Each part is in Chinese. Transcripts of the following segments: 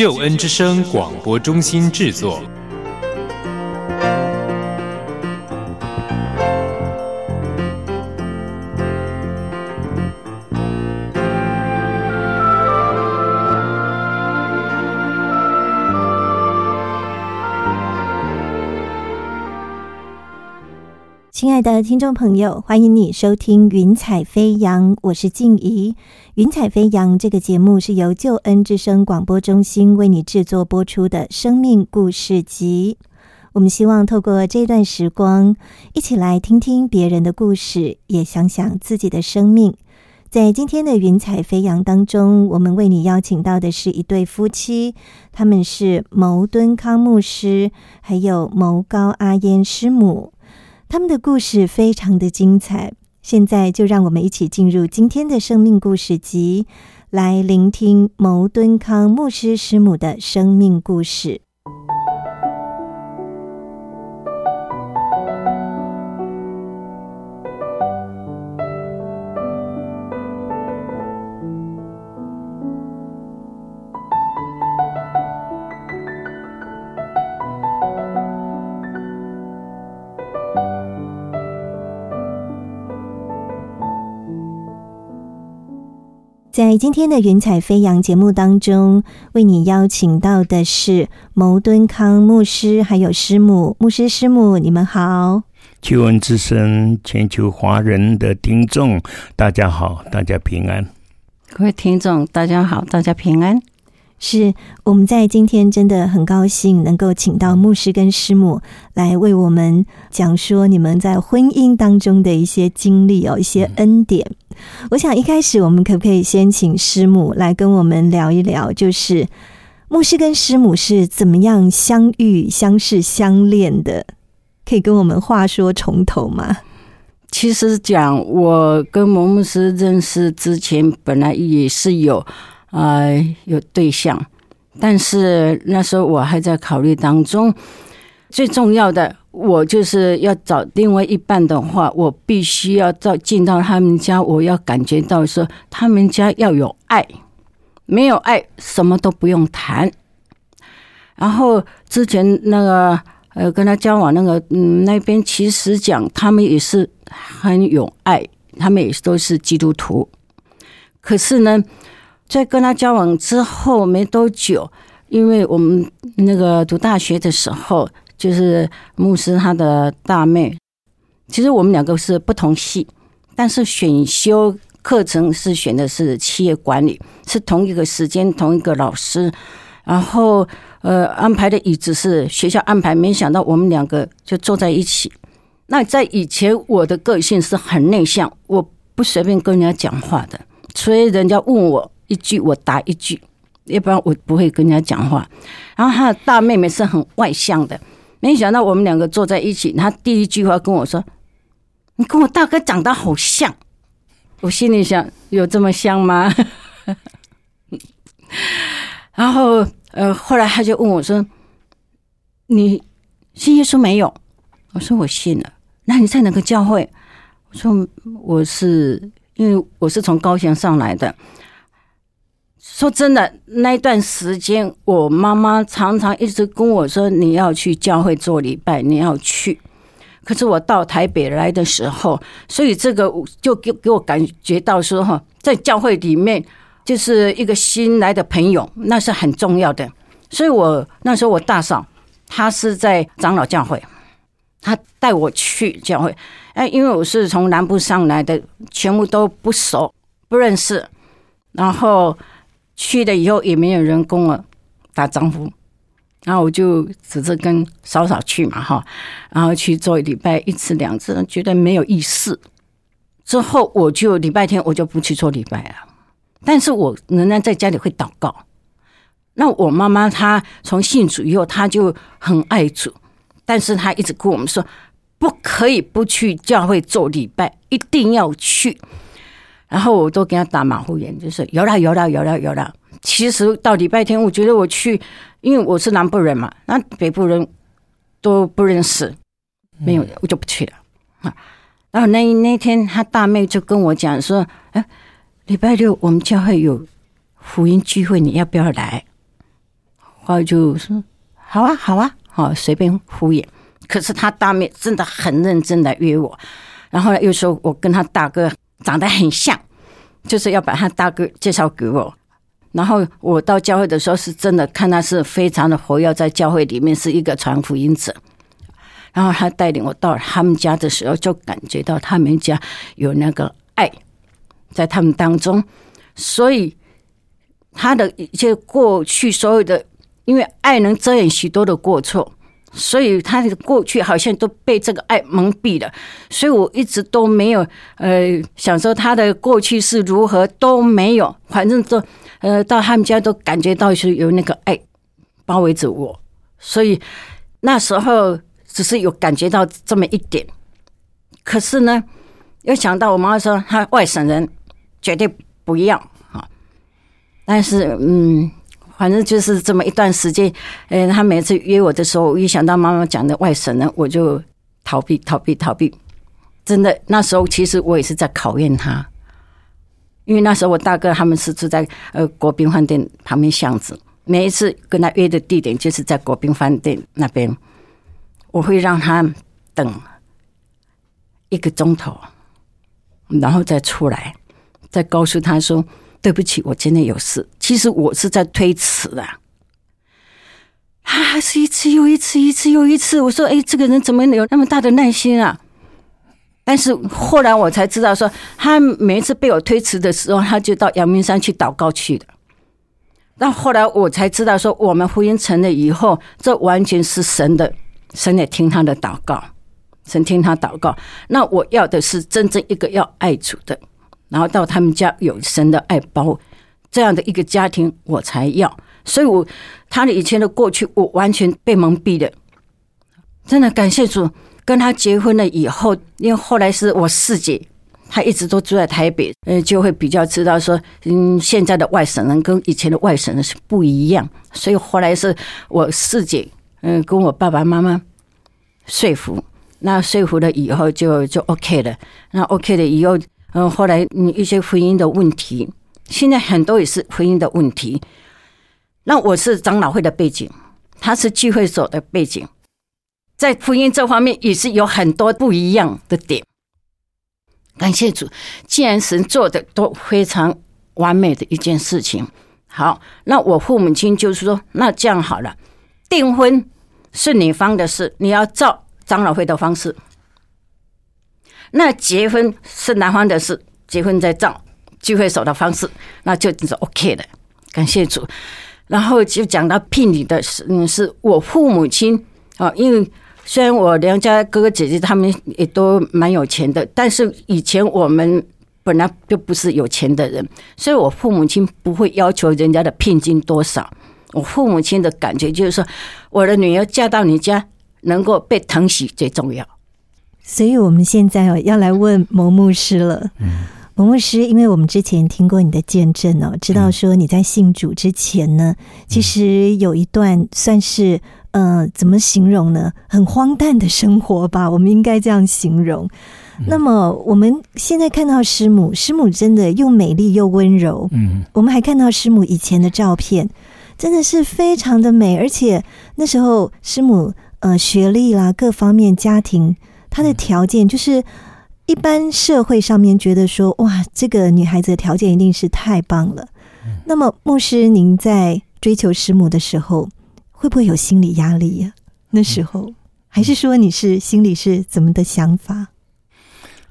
救恩之声广播中心制作。的听众朋友，欢迎你收听《云彩飞扬》，我是静怡。《云彩飞扬》这个节目是由救恩之声广播中心为你制作播出的生命故事集。我们希望透过这段时光，一起来听听别人的故事，也想想自己的生命。在今天的《云彩飞扬》当中，我们为你邀请到的是一对夫妻，他们是牟敦康牧师，还有牟高阿烟师母。他们的故事非常的精彩，现在就让我们一起进入今天的生命故事集，来聆听牟敦康牧师师母的生命故事。在今天的《云彩飞扬》节目当中，为你邀请到的是牟敦康牧师，还有师母。牧师、师母，你们好！救恩之声，全球华人的听众，大家好，大家平安。各位听众，大家好，大家平安。是我们在今天真的很高兴能够请到牧师跟师母来为我们讲说你们在婚姻当中的一些经历哦，一些恩典。我想一开始我们可不可以先请师母来跟我们聊一聊，就是牧师跟师母是怎么样相遇、相识、相恋的？可以跟我们话说从头吗？其实讲我跟蒙牧师认识之前，本来也是有。啊，有对象，但是那时候我还在考虑当中。最重要的，我就是要找另外一半的话，我必须要到进到他们家，我要感觉到说他们家要有爱，没有爱什么都不用谈。然后之前那个呃跟他交往那个嗯那边，其实讲他们也是很有爱，他们也都是基督徒，可是呢。在跟他交往之后没多久，因为我们那个读大学的时候，就是牧师他的大妹，其实我们两个是不同系，但是选修课程是选的是企业管理，是同一个时间同一个老师，然后呃安排的椅子是学校安排，没想到我们两个就坐在一起。那在以前我的个性是很内向，我不随便跟人家讲话的，所以人家问我。一句我答一句，要不然我不会跟人家讲话。然后他的大妹妹是很外向的，没想到我们两个坐在一起，他第一句话跟我说：“你跟我大哥长得好像。”我心里想：有这么像吗？然后呃，后来他就问我说：“你信耶稣没有？”我说：“我信了。”那你在哪个教会？我说：“我是因为我是从高雄上来的。”说真的，那段时间，我妈妈常常一直跟我说：“你要去教会做礼拜，你要去。”可是我到台北来的时候，所以这个就给给我感觉到说哈，在教会里面就是一个新来的朋友，那是很重要的。所以我那时候我大嫂她是在长老教会，她带我去教会。哎，因为我是从南部上来的，全部都不熟不认识，然后。去了以后也没有人跟我打招呼，然后我就只是跟嫂嫂去嘛哈，然后去做礼拜一次两次，觉得没有意思。之后我就礼拜天我就不去做礼拜了，但是我仍然在家里会祷告。那我妈妈她从信主以后，她就很爱主，但是她一直跟我们说，不可以不去教会做礼拜，一定要去。然后我都给他打马虎眼，就是有了有了有了有了。其实到礼拜天，我觉得我去，因为我是南部人嘛，那北部人都不认识，没有我就不去了啊。然后那那天，他大妹就跟我讲说：“哎，礼拜六我们教会有福音聚会，你要不要来？”我就说：“好啊，好啊，好，随便敷衍。”可是他大妹真的很认真的约我，然后又说我跟他大哥长得很像，就是要把他大哥介绍给我。然后我到教会的时候，是真的看他是非常的活跃在教会里面，是一个传福音者。然后他带领我到他们家的时候，就感觉到他们家有那个爱在他们当中，所以他的一些过去所有的，因为爱能遮掩许多的过错，所以他的过去好像都被这个爱蒙蔽了，所以我一直都没有呃想说他的过去是如何都没有，反正都呃到他们家都感觉到是有那个爱包围着我，所以那时候。只是有感觉到这么一点，可是呢，又想到我妈说她外省人绝对不要啊。但是嗯，反正就是这么一段时间，呃，他每次约我的时候，我一想到妈妈讲的外省人，我就逃避逃避逃避。真的，那时候其实我也是在考验他，因为那时候我大哥他们是住在呃国宾饭店旁边巷子，每一次跟他约的地点就是在国宾饭店那边。我会让他等一个钟头，然后再出来，再告诉他说：“对不起，我今天有事。”其实我是在推辞啊。他还是一次又一次，一次又一次。我说：“哎，这个人怎么有那么大的耐心啊？”但是后来我才知道，说他每一次被我推辞的时候，他就到阳明山去祷告去的。那后来我才知道，说我们婚姻成了以后，这完全是神的。神也听他的祷告，神听他祷告。那我要的是真正一个要爱主的，然后到他们家有神的爱包这样的一个家庭，我才要。所以，我他的以前的过去，我完全被蒙蔽了。真的感谢主，跟他结婚了以后，因为后来是我四姐，她一直都住在台北，呃，就会比较知道说，嗯，现在的外省人跟以前的外省人是不一样。所以后来是我四姐。嗯，跟我爸爸妈妈说服，那说服了以后就就 OK 了。那 OK 了以后，嗯，后来你一些婚姻的问题，现在很多也是婚姻的问题。那我是长老会的背景，他是聚会所的背景，在婚姻这方面也是有很多不一样的点。感谢主，既然神做的都非常完美的一件事情，好，那我父母亲就是说，那这样好了。订婚是女方的事，你要照长老会的方式；那结婚是男方的事，结婚再照聚会所的方式，那就就是 OK 的。感谢主。然后就讲到聘礼的事，嗯，是我父母亲啊，因为虽然我娘家哥哥姐姐他们也都蛮有钱的，但是以前我们本来就不是有钱的人，所以我父母亲不会要求人家的聘金多少。我父母亲的感觉就是说，我的女儿嫁到你家，能够被疼惜最重要。所以，我们现在哦，要来问蒙牧师了。嗯，蒙牧师，因为我们之前听过你的见证哦，知道说你在信主之前呢，其实有一段算是呃，怎么形容呢？很荒诞的生活吧，我们应该这样形容。那么，我们现在看到师母，师母真的又美丽又温柔。嗯，我们还看到师母以前的照片。真的是非常的美，而且那时候师母呃学历啦各方面家庭她的条件，就是一般社会上面觉得说哇，这个女孩子的条件一定是太棒了。那么牧师，您在追求师母的时候，会不会有心理压力呀？那时候还是说你是心里是怎么的想法？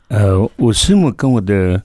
呃，我师母跟我的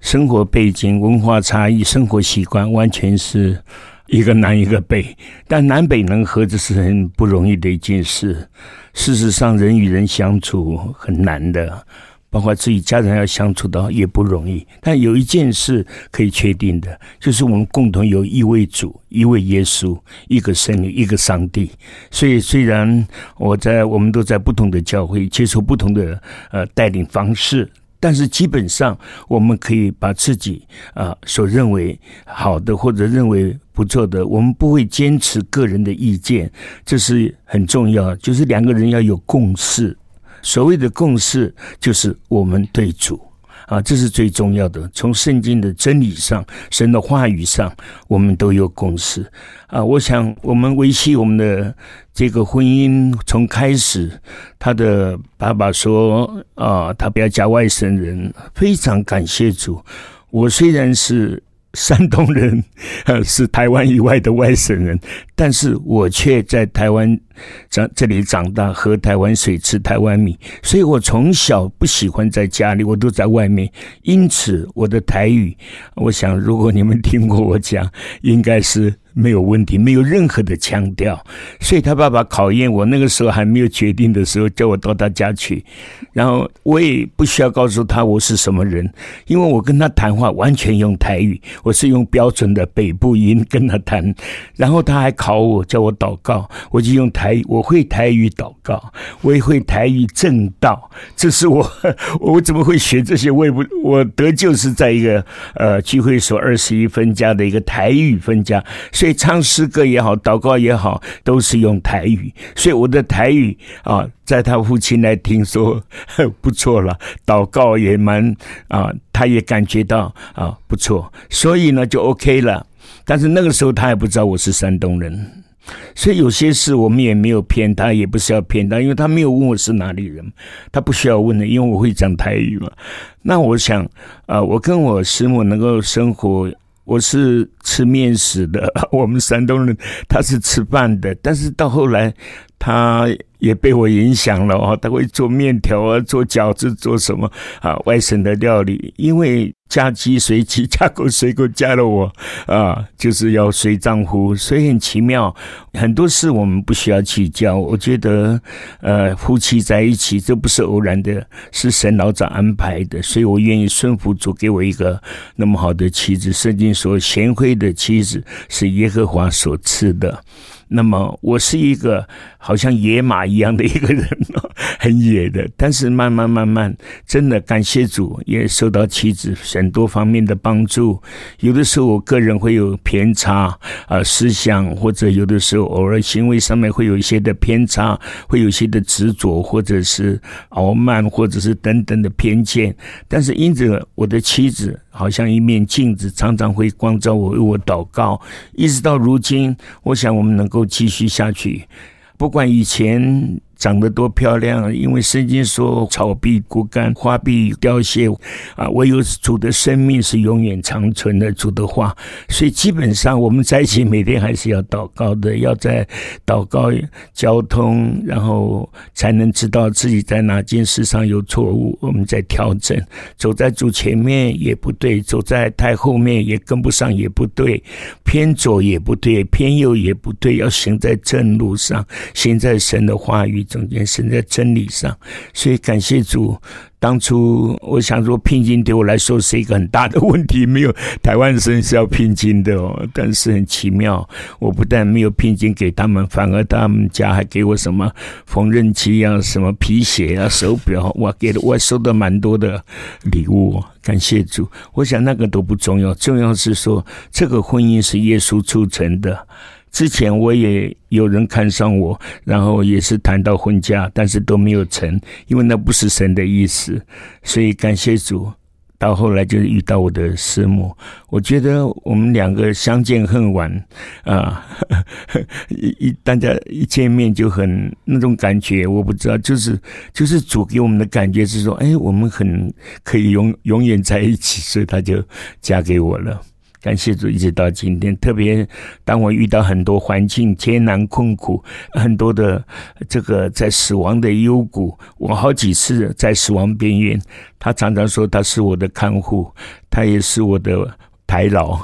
生活背景、文化差异、生活习惯完全是。一个南一个北，但南北能合，这是很不容易的一件事。事实上，人与人相处很难的，包括自己家人要相处的也不容易。但有一件事可以确定的，就是我们共同有一位主、一位耶稣、一个圣灵、一个上帝。所以，虽然我在我们都在不同的教会接受不同的呃带领方式。但是基本上，我们可以把自己啊所认为好的或者认为不错的，我们不会坚持个人的意见，这是很重要。就是两个人要有共识，所谓的共识就是我们对主。啊，这是最重要的。从圣经的真理上、神的话语上，我们都有共识。啊，我想我们维系我们的这个婚姻，从开始，他的爸爸说啊，他不要嫁外省人，非常感谢主。我虽然是。山东人，呃，是台湾以外的外省人，但是我却在台湾长这里长大，喝台湾水，吃台湾米，所以我从小不喜欢在家里，我都在外面。因此，我的台语，我想如果你们听过我讲，应该是。没有问题，没有任何的腔调，所以他爸爸考验我。那个时候还没有决定的时候，叫我到他家去，然后我也不需要告诉他我是什么人，因为我跟他谈话完全用台语，我是用标准的北部音跟他谈。然后他还考我，叫我祷告，我就用台语，我会台语祷告，我也会台语正道。这是我，我怎么会学这些？我也不，我得救是在一个呃聚会所二十一分家的一个台语分家，所以。唱诗歌也好，祷告也好，都是用台语，所以我的台语啊，在他父亲来听说不错了，祷告也蛮啊，他也感觉到啊不错，所以呢就 OK 了。但是那个时候他还不知道我是山东人，所以有些事我们也没有骗他，也不是要骗他，因为他没有问我是哪里人，他不需要问的，因为我会讲台语嘛。那我想啊，我跟我师母能够生活。我是吃面食的，我们山东人他是吃饭的，但是到后来他也被我影响了哦，他会做面条啊，做饺子，做什么啊？外省的料理，因为。嫁鸡随鸡，嫁狗随狗，嫁了我啊，就是要随丈夫，所以很奇妙。很多事我们不需要去教。我觉得，呃，夫妻在一起，这不是偶然的，是神老早安排的。所以我愿意顺服主，给我一个那么好的妻子。圣经说，贤惠的妻子是耶和华所赐的。那么我是一个好像野马一样的一个人，很野的。但是慢慢慢慢，真的感谢主，也受到妻子很多方面的帮助。有的时候我个人会有偏差啊，思想或者有的时候偶尔行为上面会有一些的偏差，会有一些的执着，或者是傲慢，或者是等等的偏见。但是因着我的妻子。好像一面镜子，常常会光照我，为我祷告，一直到如今，我想我们能够继续下去，不管以前。长得多漂亮！因为圣经说草必枯干，花必凋谢，啊，唯有主的生命是永远长存的。主的话，所以基本上我们在一起每天还是要祷告的，要在祷告、交通，然后才能知道自己在哪件事上有错误，我们在调整。走在主前面也不对，走在太后面也跟不上也不对，偏左也不对，偏右也不对，要行在正路上，行在神的话语。中间生在真理上，所以感谢主。当初我想说聘金对我来说是一个很大的问题，没有台湾生是要聘金的哦。但是很奇妙，我不但没有聘金给他们，反而他们家还给我什么缝纫机啊、什么皮鞋啊、手表，我，给了我收到蛮多的礼物。感谢主，我想那个都不重要，重要是说这个婚姻是耶稣促成的。之前我也有人看上我，然后也是谈到婚嫁，但是都没有成，因为那不是神的意思。所以感谢主，到后来就遇到我的师母。我觉得我们两个相见恨晚啊，一一大家一见面就很那种感觉，我不知道，就是就是主给我们的感觉是说，哎，我们很可以永永远在一起，所以他就嫁给我了。感谢主，一直到今天。特别当我遇到很多环境艰难困苦，很多的这个在死亡的幽谷，我好几次在死亡边缘，他常常说他是我的看护，他也是我的台老。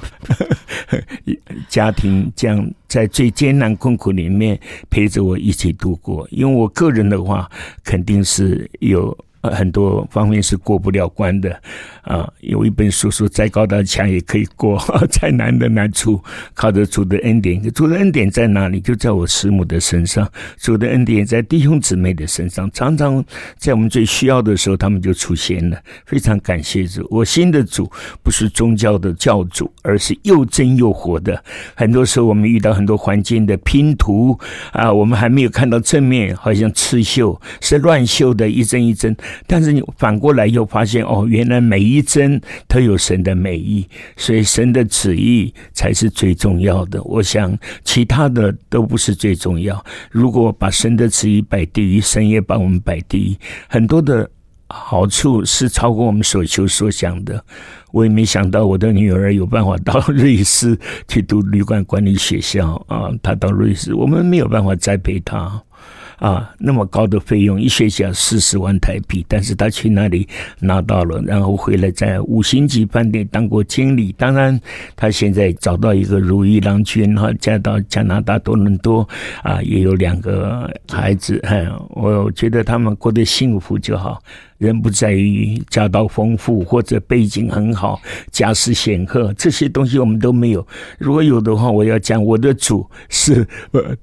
家庭这样在最艰难困苦里面陪着我一起度过。因为我个人的话，肯定是有。很多方面是过不了关的啊。有一本书说，再高的墙也可以过，再难的难处，靠着主的恩典。主的恩典在哪里？就在我师母的身上。主的恩典在弟兄姊妹的身上，常常在我们最需要的时候，他们就出现了。非常感谢主，我新的主不是宗教的教主，而是又真又活的。很多时候，我们遇到很多环境的拼图啊，我们还没有看到正面，好像刺绣是乱绣的，一针一针。但是你反过来又发现，哦，原来每一一针都有神的美意，所以神的旨意才是最重要的。我想其他的都不是最重要。如果把神的旨意摆第一，神也把我们摆第一，很多的好处是超过我们所求所想的。我也没想到我的女儿有办法到瑞士去读旅馆管理学校啊，她到瑞士，我们没有办法栽培她。啊，那么高的费用，一学期要四十万台币，但是他去那里拿到了，然后回来在五星级饭店当过经理。当然，他现在找到一个如意郎君哈，嫁到加拿大多伦多啊，也有两个孩子。哈，我觉得他们过得幸福就好。人不在于家道丰富或者背景很好、家世显赫这些东西，我们都没有。如果有的话，我要讲我的主是呃。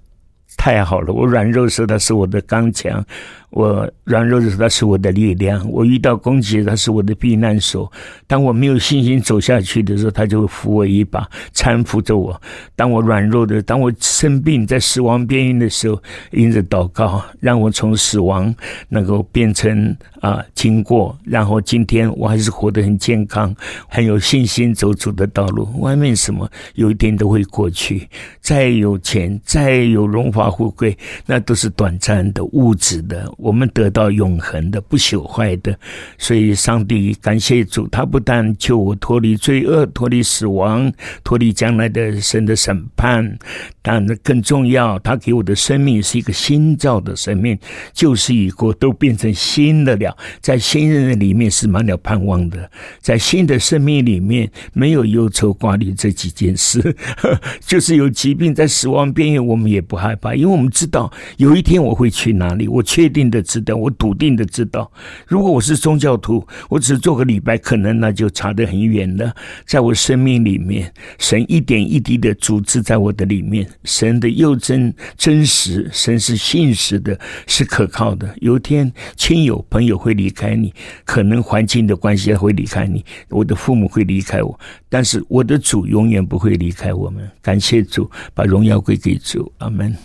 太好了，我软弱时他是我的刚强。我软弱的时候，他是我的力量；我遇到攻击，他是我的避难所。当我没有信心走下去的时候，他就扶我一把，搀扶着我。当我软弱的，当我生病在死亡边缘的时候，因着祷告，让我从死亡能够变成啊经过，然后今天我还是活得很健康，很有信心走出的道路。外面什么有一天都会过去，再有钱，再有荣华富贵，那都是短暂的物质的。我们得到永恒的、不朽坏的，所以上帝感谢主，他不但救我脱离罪恶、脱离死亡、脱离将来的神的审判，但更重要，他给我的生命是一个新造的生命，旧事已过，都变成新的了。在新人的里面是满了盼望的，在新的生命里面没有忧愁挂虑这几件事，就是有疾病在死亡边缘，我们也不害怕，因为我们知道有一天我会去哪里，我确定。的知道，我笃定的知道，如果我是宗教徒，我只做个礼拜，可能那就差得很远了。在我生命里面，神一点一滴的组织在我的里面，神的又真真实，神是信实的，是可靠的。有一天，亲友朋友会离开你，可能环境的关系会离开你，我的父母会离开我，但是我的主永远不会离开我们。感谢主，把荣耀归给主，阿门。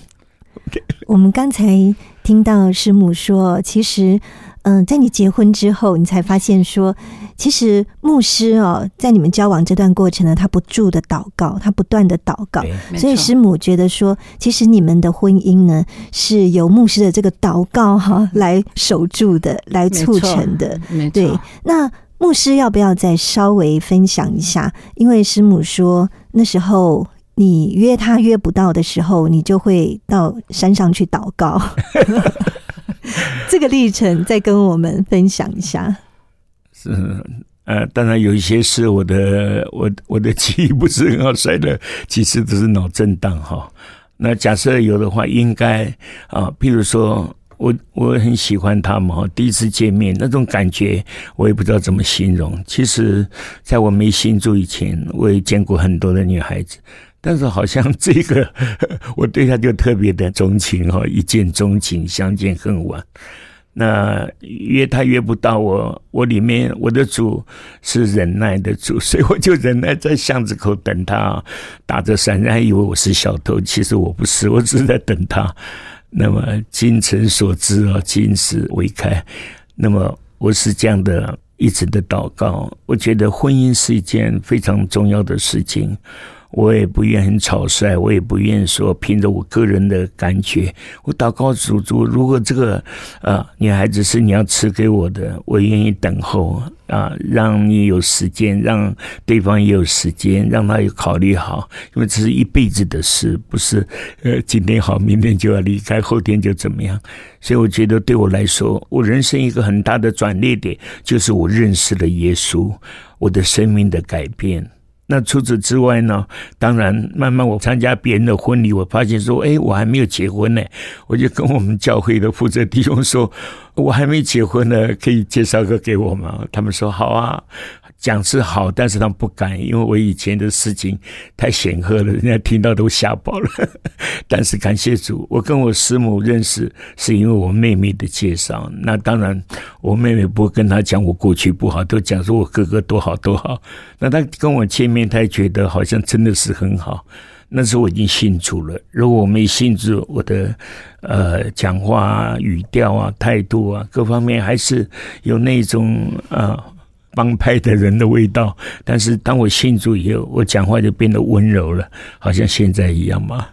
我们刚才听到师母说，其实，嗯，在你结婚之后，你才发现说，其实牧师哦，在你们交往这段过程呢，他不住的祷告，他不断的祷告，所以师母觉得说，其实你们的婚姻呢，是由牧师的这个祷告哈来守住的，来促成的。对，那牧师要不要再稍微分享一下？因为师母说那时候。你约他约不到的时候，你就会到山上去祷告。这个历程再跟我们分享一下。嗯呃，当然有一些是我的我我的记忆不是很好，摔的几次都是脑震荡哈。那假设有的话，应该啊，譬如说我我很喜欢他嘛，第一次见面那种感觉，我也不知道怎么形容。其实，在我没信主以前，我也见过很多的女孩子。但是好像这个，我对他就特别的钟情哈，一见钟情，相见恨晚。那约他约不到我，我里面我的主是忍耐的主，所以我就忍耐在巷子口等他，打着伞，人还以为我是小偷，其实我不是，我只是在等他。那么精诚所至啊，金石为开。那么我是这样的一直的祷告，我觉得婚姻是一件非常重要的事情。我也不愿很草率，我也不愿说凭着我个人的感觉。我祷告主主，如果这个啊女孩子是你要赐给我的，我愿意等候啊，让你有时间，让对方也有时间，让他有考虑好，因为这是一辈子的事，不是呃今天好，明天就要离开，后天就怎么样。所以我觉得对我来说，我人生一个很大的转捩点，就是我认识了耶稣，我的生命的改变。那除此之外呢？当然，慢慢我参加别人的婚礼，我发现说，哎，我还没有结婚呢。我就跟我们教会的负责弟兄说，我还没结婚呢，可以介绍个给我吗？他们说好啊。讲是好，但是他不敢，因为我以前的事情太显赫了，人家听到都吓跑了。但是感谢主，我跟我师母认识是因为我妹妹的介绍。那当然，我妹妹不跟他讲我过去不好，都讲说我哥哥多好多好。那他跟我见面，他也觉得好像真的是很好。那时候我已经信主了，如果我没信主，我的呃讲话语调啊、态度啊各方面还是有那种啊。帮派的人的味道，但是当我信主以后，我讲话就变得温柔了，好像现在一样嘛。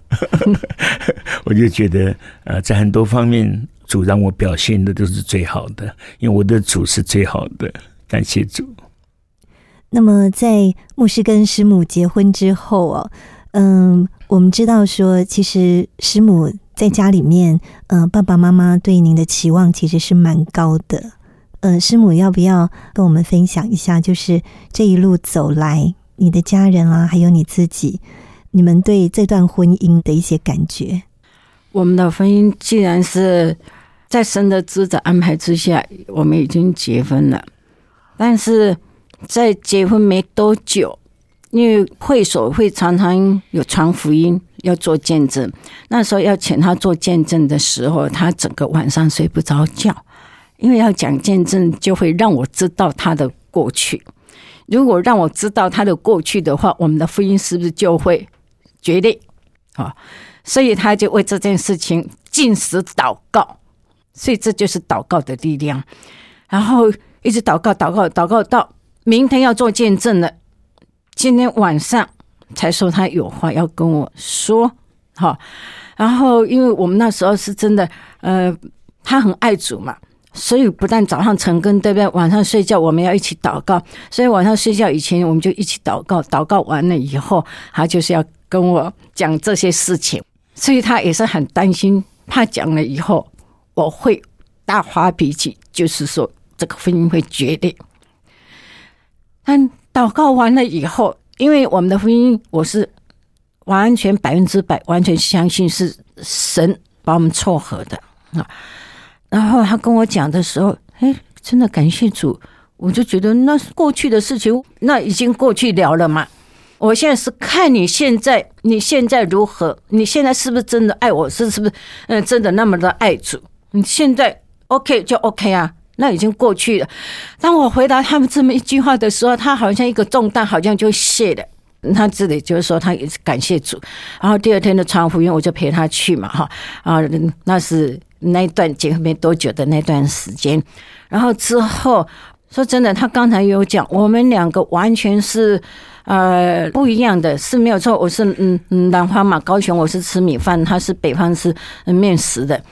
我就觉得，呃，在很多方面，主让我表现的都是最好的，因为我的主是最好的。感谢主。那么，在牧师跟师母结婚之后哦，嗯，我们知道说，其实师母在家里面，嗯，爸爸妈妈对您的期望其实是蛮高的。呃，师母要不要跟我们分享一下？就是这一路走来，你的家人啊，还有你自己，你们对这段婚姻的一些感觉。我们的婚姻既然是在神的旨的安排之下，我们已经结婚了，但是在结婚没多久，因为会所会常常有传福音，要做见证。那时候要请他做见证的时候，他整个晚上睡不着觉。因为要讲见证，就会让我知道他的过去。如果让我知道他的过去的话，我们的婚姻是不是就会决裂？啊，所以他就为这件事情进食祷告。所以这就是祷告的力量。然后一直祷告，祷告，祷告到明天要做见证了。今天晚上才说他有话要跟我说。好，然后因为我们那时候是真的，呃，他很爱主嘛。所以不但早上晨更，对不对？晚上睡觉我们要一起祷告。所以晚上睡觉以前，我们就一起祷告。祷告完了以后，他就是要跟我讲这些事情。所以他也是很担心，怕讲了以后我会大发脾气，就是说这个婚姻会决裂。但祷告完了以后，因为我们的婚姻，我是完全百分之百完全相信是神把我们撮合的啊。然后他跟我讲的时候，哎，真的感谢主，我就觉得那是过去的事情，那已经过去了了嘛。我现在是看你现在，你现在如何？你现在是不是真的爱我？是是不是？嗯，真的那么的爱主？你现在 OK 就 OK 啊，那已经过去了。当我回答他们这么一句话的时候，他好像一个重担好像就卸了。他这里就是说，他也是感谢主。然后第二天的传福音，我就陪他去嘛，哈啊，那是。那一段结婚没多久的那段时间，然后之后说真的，他刚才有讲，我们两个完全是呃不一样的，是没有错。我是嗯嗯南方嘛，高雄我是吃米饭，他是北方是面食的。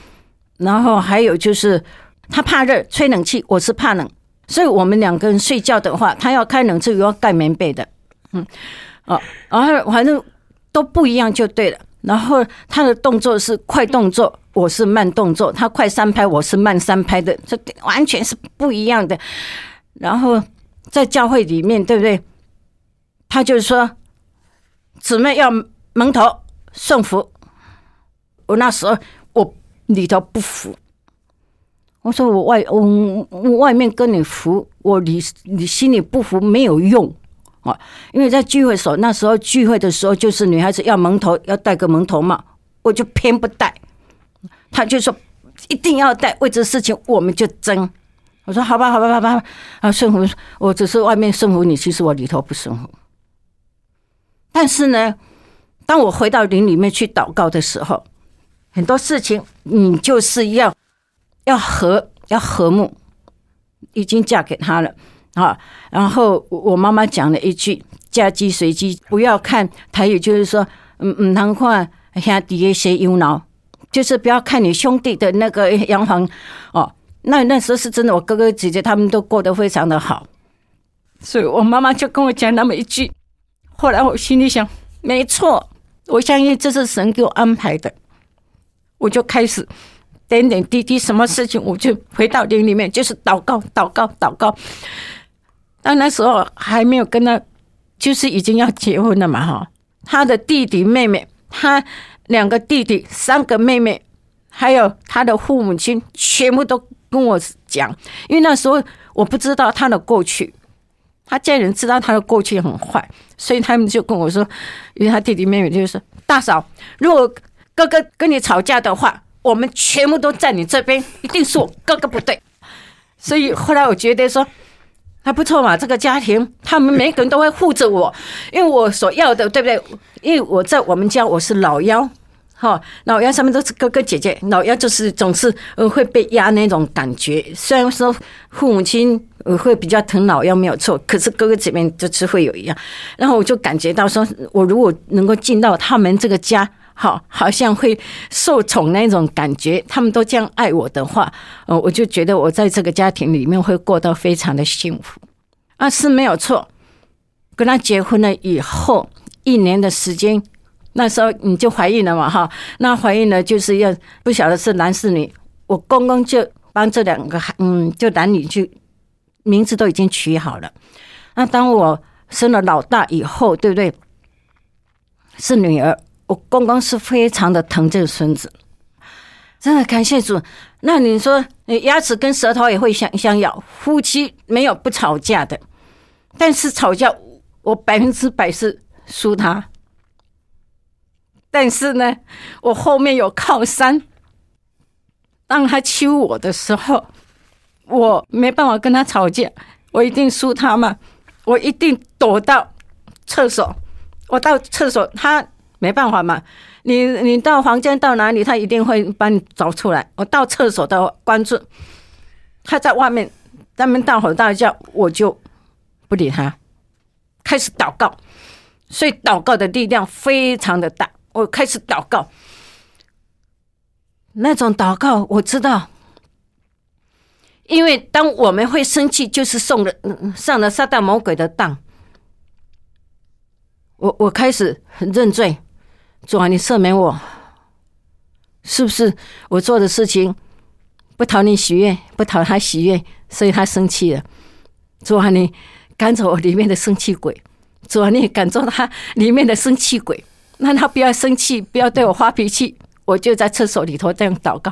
然后还有就是他怕热，吹冷气，我是怕冷，所以我们两个人睡觉的话，他要开冷气，我要盖棉被的。嗯，哦，然后反正都不一样就对了。然后他的动作是快动作。我是慢动作，他快三拍，我是慢三拍的，这完全是不一样的。然后在教会里面，对不对？他就是说，姊妹要蒙头顺服。我那时候我里头不服，我说我外我我外面跟你服，我里你心里不服没有用啊。因为在聚会时候，那时候聚会的时候，就是女孩子要蒙头，要戴个蒙头帽，我就偏不戴。他就说一定要戴，为这事情我们就争。我说好吧，好吧，好吧，啊，顺服，我只是外面顺服你，其实我里头不顺服。但是呢，当我回到林里面去祷告的时候，很多事情你就是要要和要和睦，已经嫁给他了啊。然后我妈妈讲了一句：“嫁鸡随鸡，不要看台语，就是说，嗯嗯，难看兄弟的些有脑。”就是不要看你兄弟的那个洋房哦，那那时候是真的，我哥哥姐姐他们都过得非常的好，所以我妈妈就跟我讲那么一句。后来我心里想，没错，我相信这是神给我安排的，我就开始点点滴滴，什么事情我就回到灵里面，就是祷告，祷告，祷告。但那时候还没有跟他就是已经要结婚了嘛，哈。他的弟弟妹妹，他两个弟弟，三个妹妹，还有他的父母亲，全部都跟我讲，因为那时候我不知道他的过去，他家人知道他的过去很坏，所以他们就跟我说，因为他弟弟妹妹就说：“大嫂，如果哥哥跟你吵架的话，我们全部都在你这边，一定是我哥哥不对。”所以后来我觉得说。还不错嘛，这个家庭他们每个人都会护着我，因为我所要的，对不对？因为我在我们家我是老幺，哈，老幺上面都是哥哥姐姐，老幺就是总是呃会被压那种感觉。虽然说父母亲呃会比较疼老幺没有错，可是哥哥姐妹就是会有一样。然后我就感觉到说，我如果能够进到他们这个家。好，好像会受宠那种感觉，他们都这样爱我的话，呃，我就觉得我在这个家庭里面会过得非常的幸福啊，是没有错。跟他结婚了以后，一年的时间，那时候你就怀孕了嘛，哈，那怀孕了就是要不晓得是男是女，我公公就帮这两个孩，嗯，就男女就名字都已经取好了。那当我生了老大以后，对不对？是女儿。我公公是非常的疼这个孙子，真的感谢主。那你说，你牙齿跟舌头也会相相咬，夫妻没有不吵架的，但是吵架我百分之百是输他。但是呢，我后面有靠山，当他欺负我的时候，我没办法跟他吵架，我一定输他嘛，我一定躲到厕所，我到厕所他。没办法嘛，你你到房间到哪里，他一定会把你找出来。我到厕所的关注，他在外面他们大吼大叫，我就不理他，开始祷告。所以祷告的力量非常的大。我开始祷告，那种祷告我知道，因为当我们会生气，就是送了上了撒旦魔鬼的当。我我开始认罪。主啊，你赦免我，是不是我做的事情不讨你喜悦，不讨他喜悦，所以他生气了？主啊，你赶走我里面的生气鬼，主啊，你赶走他里面的生气鬼，让他不要生气，不要对我发脾气。我就在厕所里头这样祷告，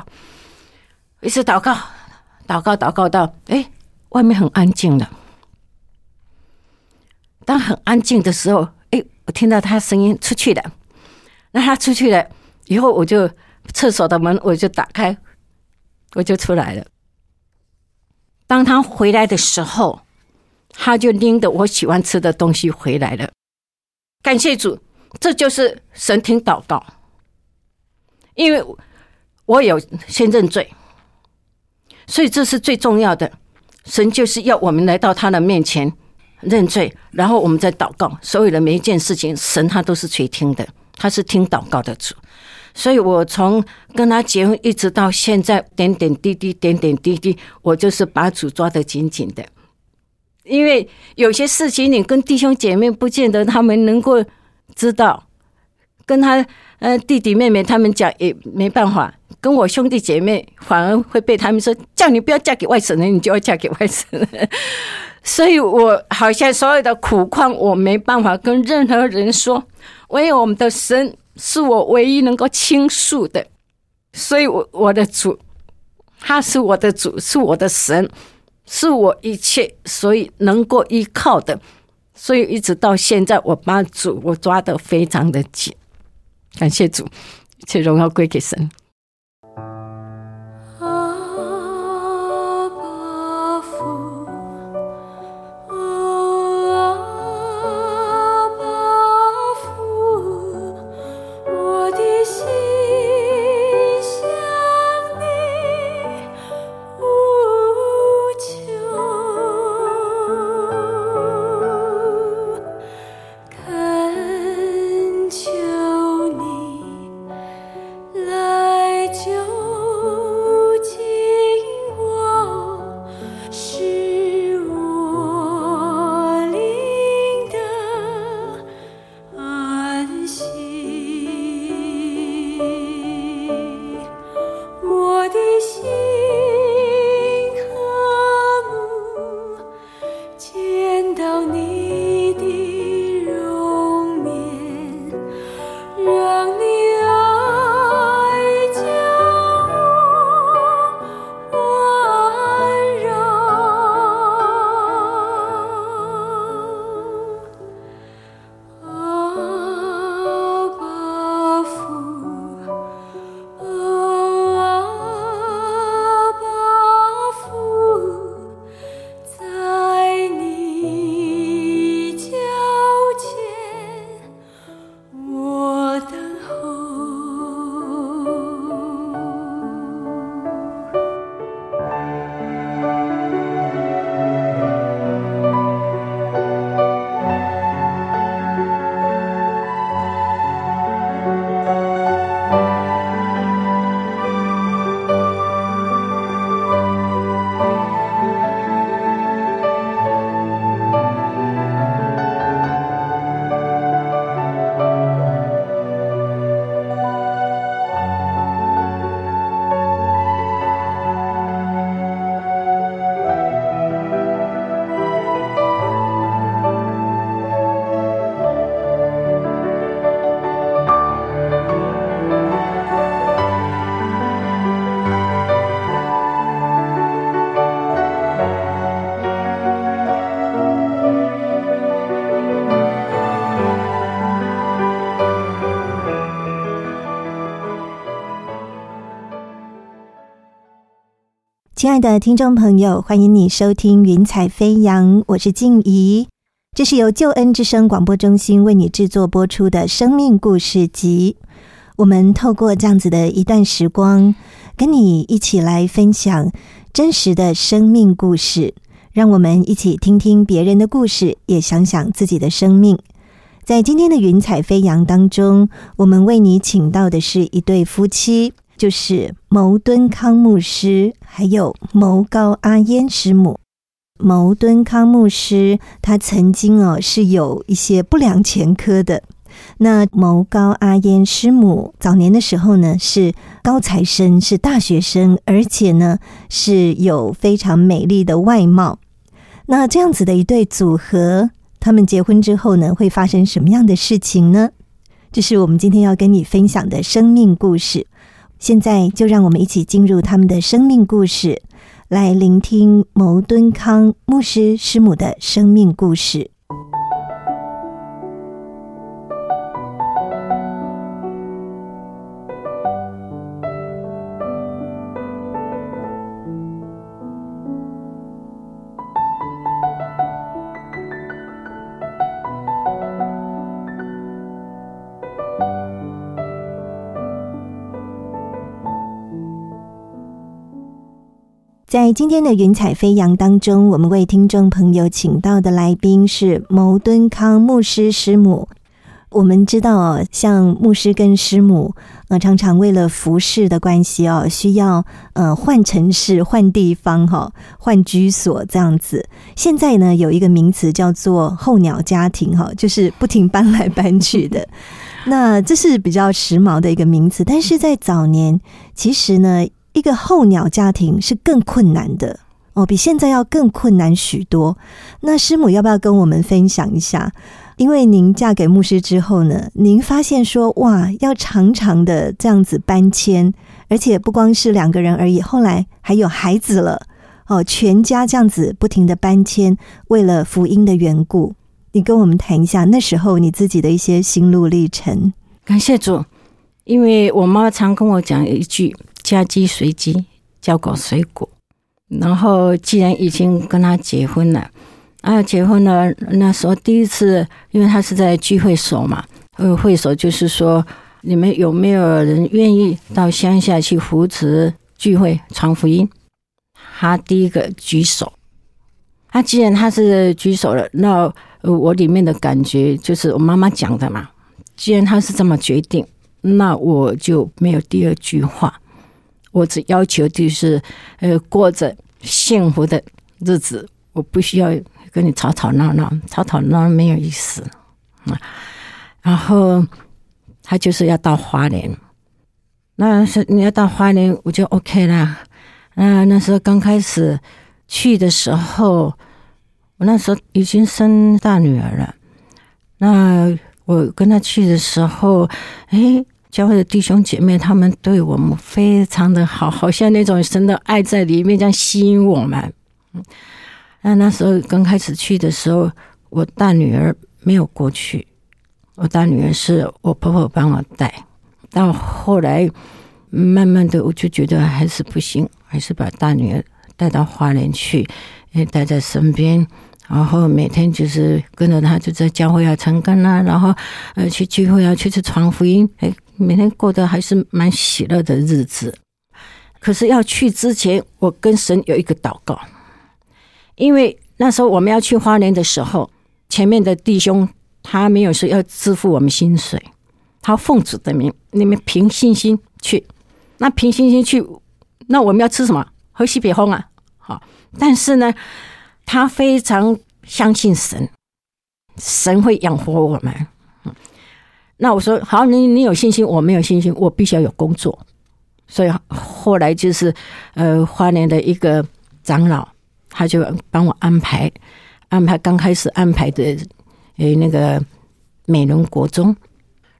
一直祷告，祷告，祷告到哎，外面很安静了。当很安静的时候，哎，我听到他声音出去了。那他出去了以后，我就厕所的门我就打开，我就出来了。当他回来的时候，他就拎着我喜欢吃的东西回来了。感谢主，这就是神听祷告，因为我有先认罪，所以这是最重要的。神就是要我们来到他的面前认罪，然后我们再祷告。所有的每一件事情，神他都是垂听的。他是听祷告的主，所以我从跟他结婚一直到现在，点点滴滴，点点滴滴，我就是把主抓得紧紧的。因为有些事情，你跟弟兄姐妹不见得他们能够知道，跟他呃弟弟妹妹他们讲也没办法，跟我兄弟姐妹反而会被他们说叫你不要嫁给外省人，你就要嫁给外省人。所以我好像所有的苦况，我没办法跟任何人说。唯有我们的神是我唯一能够倾诉的，所以，我我的主，他是我的主，是我的神，是我一切，所以能够依靠的。所以一直到现在，我把主我抓得非常的紧。感谢主，一切荣耀归给神。的听众朋友，欢迎你收听《云彩飞扬》，我是静怡。这是由救恩之声广播中心为你制作播出的生命故事集。我们透过这样子的一段时光，跟你一起来分享真实的生命故事。让我们一起听听别人的故事，也想想自己的生命。在今天的云彩飞扬当中，我们为你请到的是一对夫妻，就是牟敦康牧师还有牟高阿烟师母。牟敦康牧师他曾经哦是有一些不良前科的。那牟高阿烟师母早年的时候呢是高材生，是大学生，而且呢是有非常美丽的外貌。那这样子的一对组合，他们结婚之后呢会发生什么样的事情呢？这是我们今天要跟你分享的生命故事。现在就让我们一起进入他们的生命故事。来聆听牟敦康牧师师母的生命故事。在今天的云彩飞扬当中，我们为听众朋友请到的来宾是牟敦康牧师师母。我们知道哦，像牧师跟师母，呃，常常为了服侍的关系哦，需要呃换城市、换地方、哈换居所这样子。现在呢，有一个名词叫做“候鸟家庭”哈，就是不停搬来搬去的。那这是比较时髦的一个名词，但是在早年，其实呢。一个候鸟家庭是更困难的哦，比现在要更困难许多。那师母要不要跟我们分享一下？因为您嫁给牧师之后呢，您发现说哇，要常常的这样子搬迁，而且不光是两个人而已，后来还有孩子了哦，全家这样子不停的搬迁，为了福音的缘故。你跟我们谈一下那时候你自己的一些心路历程。感谢主，因为我妈常跟我讲一句。嫁鸡随鸡，交狗随狗。然后，既然已经跟他结婚了，啊，结婚了，那时候第一次，因为他是在聚会所嘛，呃，会所就是说，你们有没有人愿意到乡下去扶持聚会传福音？他第一个举手。他既然他是举手了，那我里面的感觉就是我妈妈讲的嘛。既然他是这么决定，那我就没有第二句话。我只要求就是，呃，过着幸福的日子。我不需要跟你吵吵闹闹，吵吵闹闹没有意思啊。然后他就是要到花莲，那是你要到花莲，我就 OK 啦。那，那时候刚开始去的时候，我那时候已经生大女儿了。那我跟他去的时候，哎。教会的弟兄姐妹，他们对我们非常的好，好像那种神的爱在里面，这样吸引我们。嗯，那那时候刚开始去的时候，我大女儿没有过去，我大女儿是我婆婆帮我带。到后来，慢慢的我就觉得还是不行，还是把大女儿带到花莲去，也带在身边。然后每天就是跟着他，就在教会啊成根啊，然后呃去聚会啊，去去传福音，哎。每天过得还是蛮喜乐的日子，可是要去之前，我跟神有一个祷告，因为那时候我们要去花莲的时候，前面的弟兄他没有说要支付我们薪水，他奉主的名，你们凭信心去，那凭信心去，那我们要吃什么？喝西北风啊！好，但是呢，他非常相信神，神会养活我们。那我说好，你你有信心，我没有信心，我必须要有工作。所以后来就是，呃，花莲的一个长老，他就帮我安排，安排刚开始安排的，诶，那个美容国中。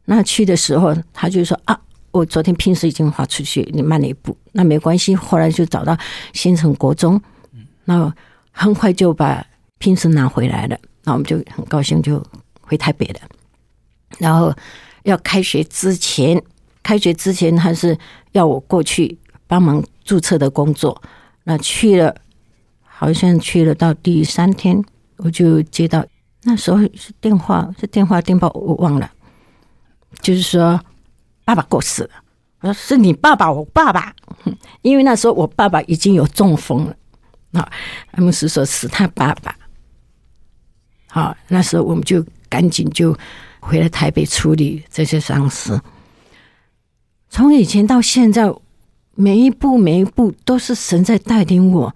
那去的时候，他就说啊，我昨天平时已经花出去，你慢了一步，那没关系。后来就找到新城国中，那很快就把平时拿回来了。那我们就很高兴，就回台北了。然后要开学之前，开学之前还是要我过去帮忙注册的工作，那去了，好像去了到第三天，我就接到那时候是电话，是电话电报，我忘了，就是说爸爸过世了。我说是你爸爸，我爸爸，因为那时候我爸爸已经有中风了啊。他们是说是他爸爸。好，那时候我们就赶紧就回来台北处理这些丧事。从以前到现在，每一步每一步都是神在带领我。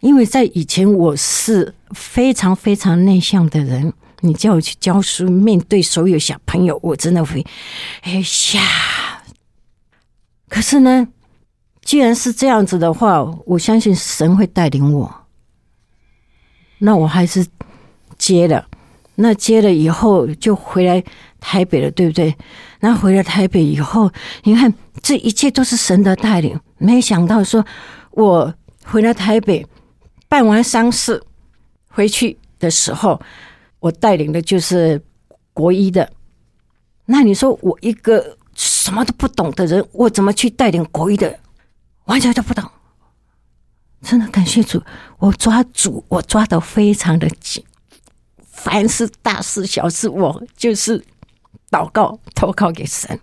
因为在以前我是非常非常内向的人，你叫我去教书，面对所有小朋友，我真的会哎呀。可是呢，既然是这样子的话，我相信神会带领我。那我还是接了，那接了以后就回来台北了，对不对？那回来台北以后，你看这一切都是神的带领。没想到说，我回来台北。办完丧事回去的时候，我带领的就是国一的。那你说我一个什么都不懂的人，我怎么去带领国一的？完全都不懂。真的感谢主，我抓主，我抓的非常的紧。凡是大事小事，我就是祷告投靠给神。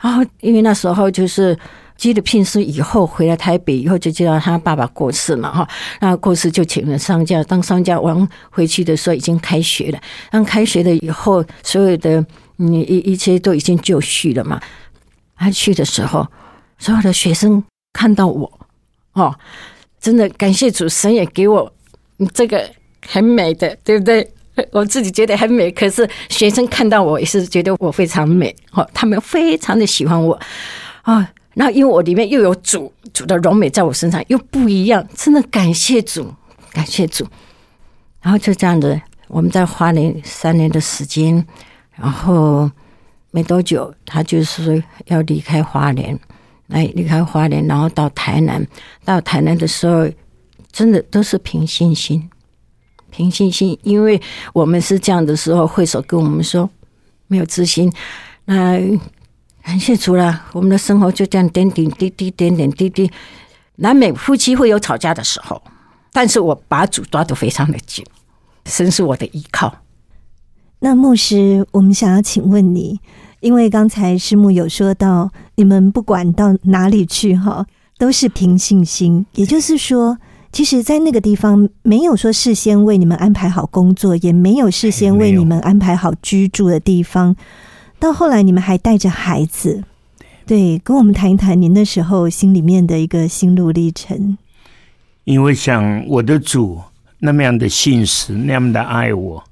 然后因为那时候就是。接了聘书以后，回来台北以后就知道他爸爸过世嘛，哈，那过世就请了丧假。当丧假完回去的时候，已经开学了。当开学了以后，所有的你一一切都已经就绪了嘛。他去的时候，所有的学生看到我，哦，真的感谢主神也给我这个很美的，对不对？我自己觉得很美，可是学生看到我也是觉得我非常美，哦，他们非常的喜欢我，啊。那因为我里面又有主主的荣美在我身上又不一样，真的感谢主，感谢主。然后就这样子，我们在花莲三年的时间，然后没多久，他就是说要离开花莲，来离开花莲，然后到台南。到台南的时候，真的都是凭信心，凭信心，因为我们是这样的时候，会所跟我们说没有自信，那。感谢主了，我们的生活就这样点点滴滴，点点滴滴。难免夫妻会有吵架的时候，但是我把主抓得非常的紧，神是我的依靠。那牧师，我们想要请问你，因为刚才师母有说到，你们不管到哪里去哈，都是凭信心。也就是说，其实，在那个地方没有说事先为你们安排好工作，也没有事先为你们安排好居住的地方。到后来，你们还带着孩子，对，跟我们谈一谈您那时候心里面的一个心路历程。因为像我的主那么样的信实，那么的爱我，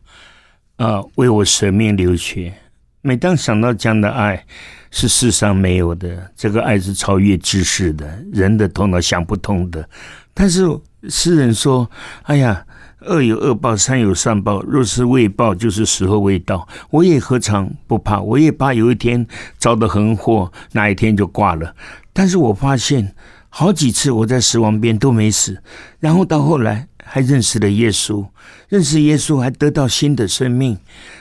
啊，为我舍命流血。每当想到这样的爱是世上没有的，这个爱是超越知识的，人的头脑想不通的。但是诗人说：“哎呀。”恶有恶报，善有善报。若是未报，就是时候未到。我也何尝不怕？我也怕有一天遭的横祸，那一天就挂了。但是我发现好几次我在死亡边都没死，然后到后来。还认识了耶稣，认识耶稣还得到新的生命，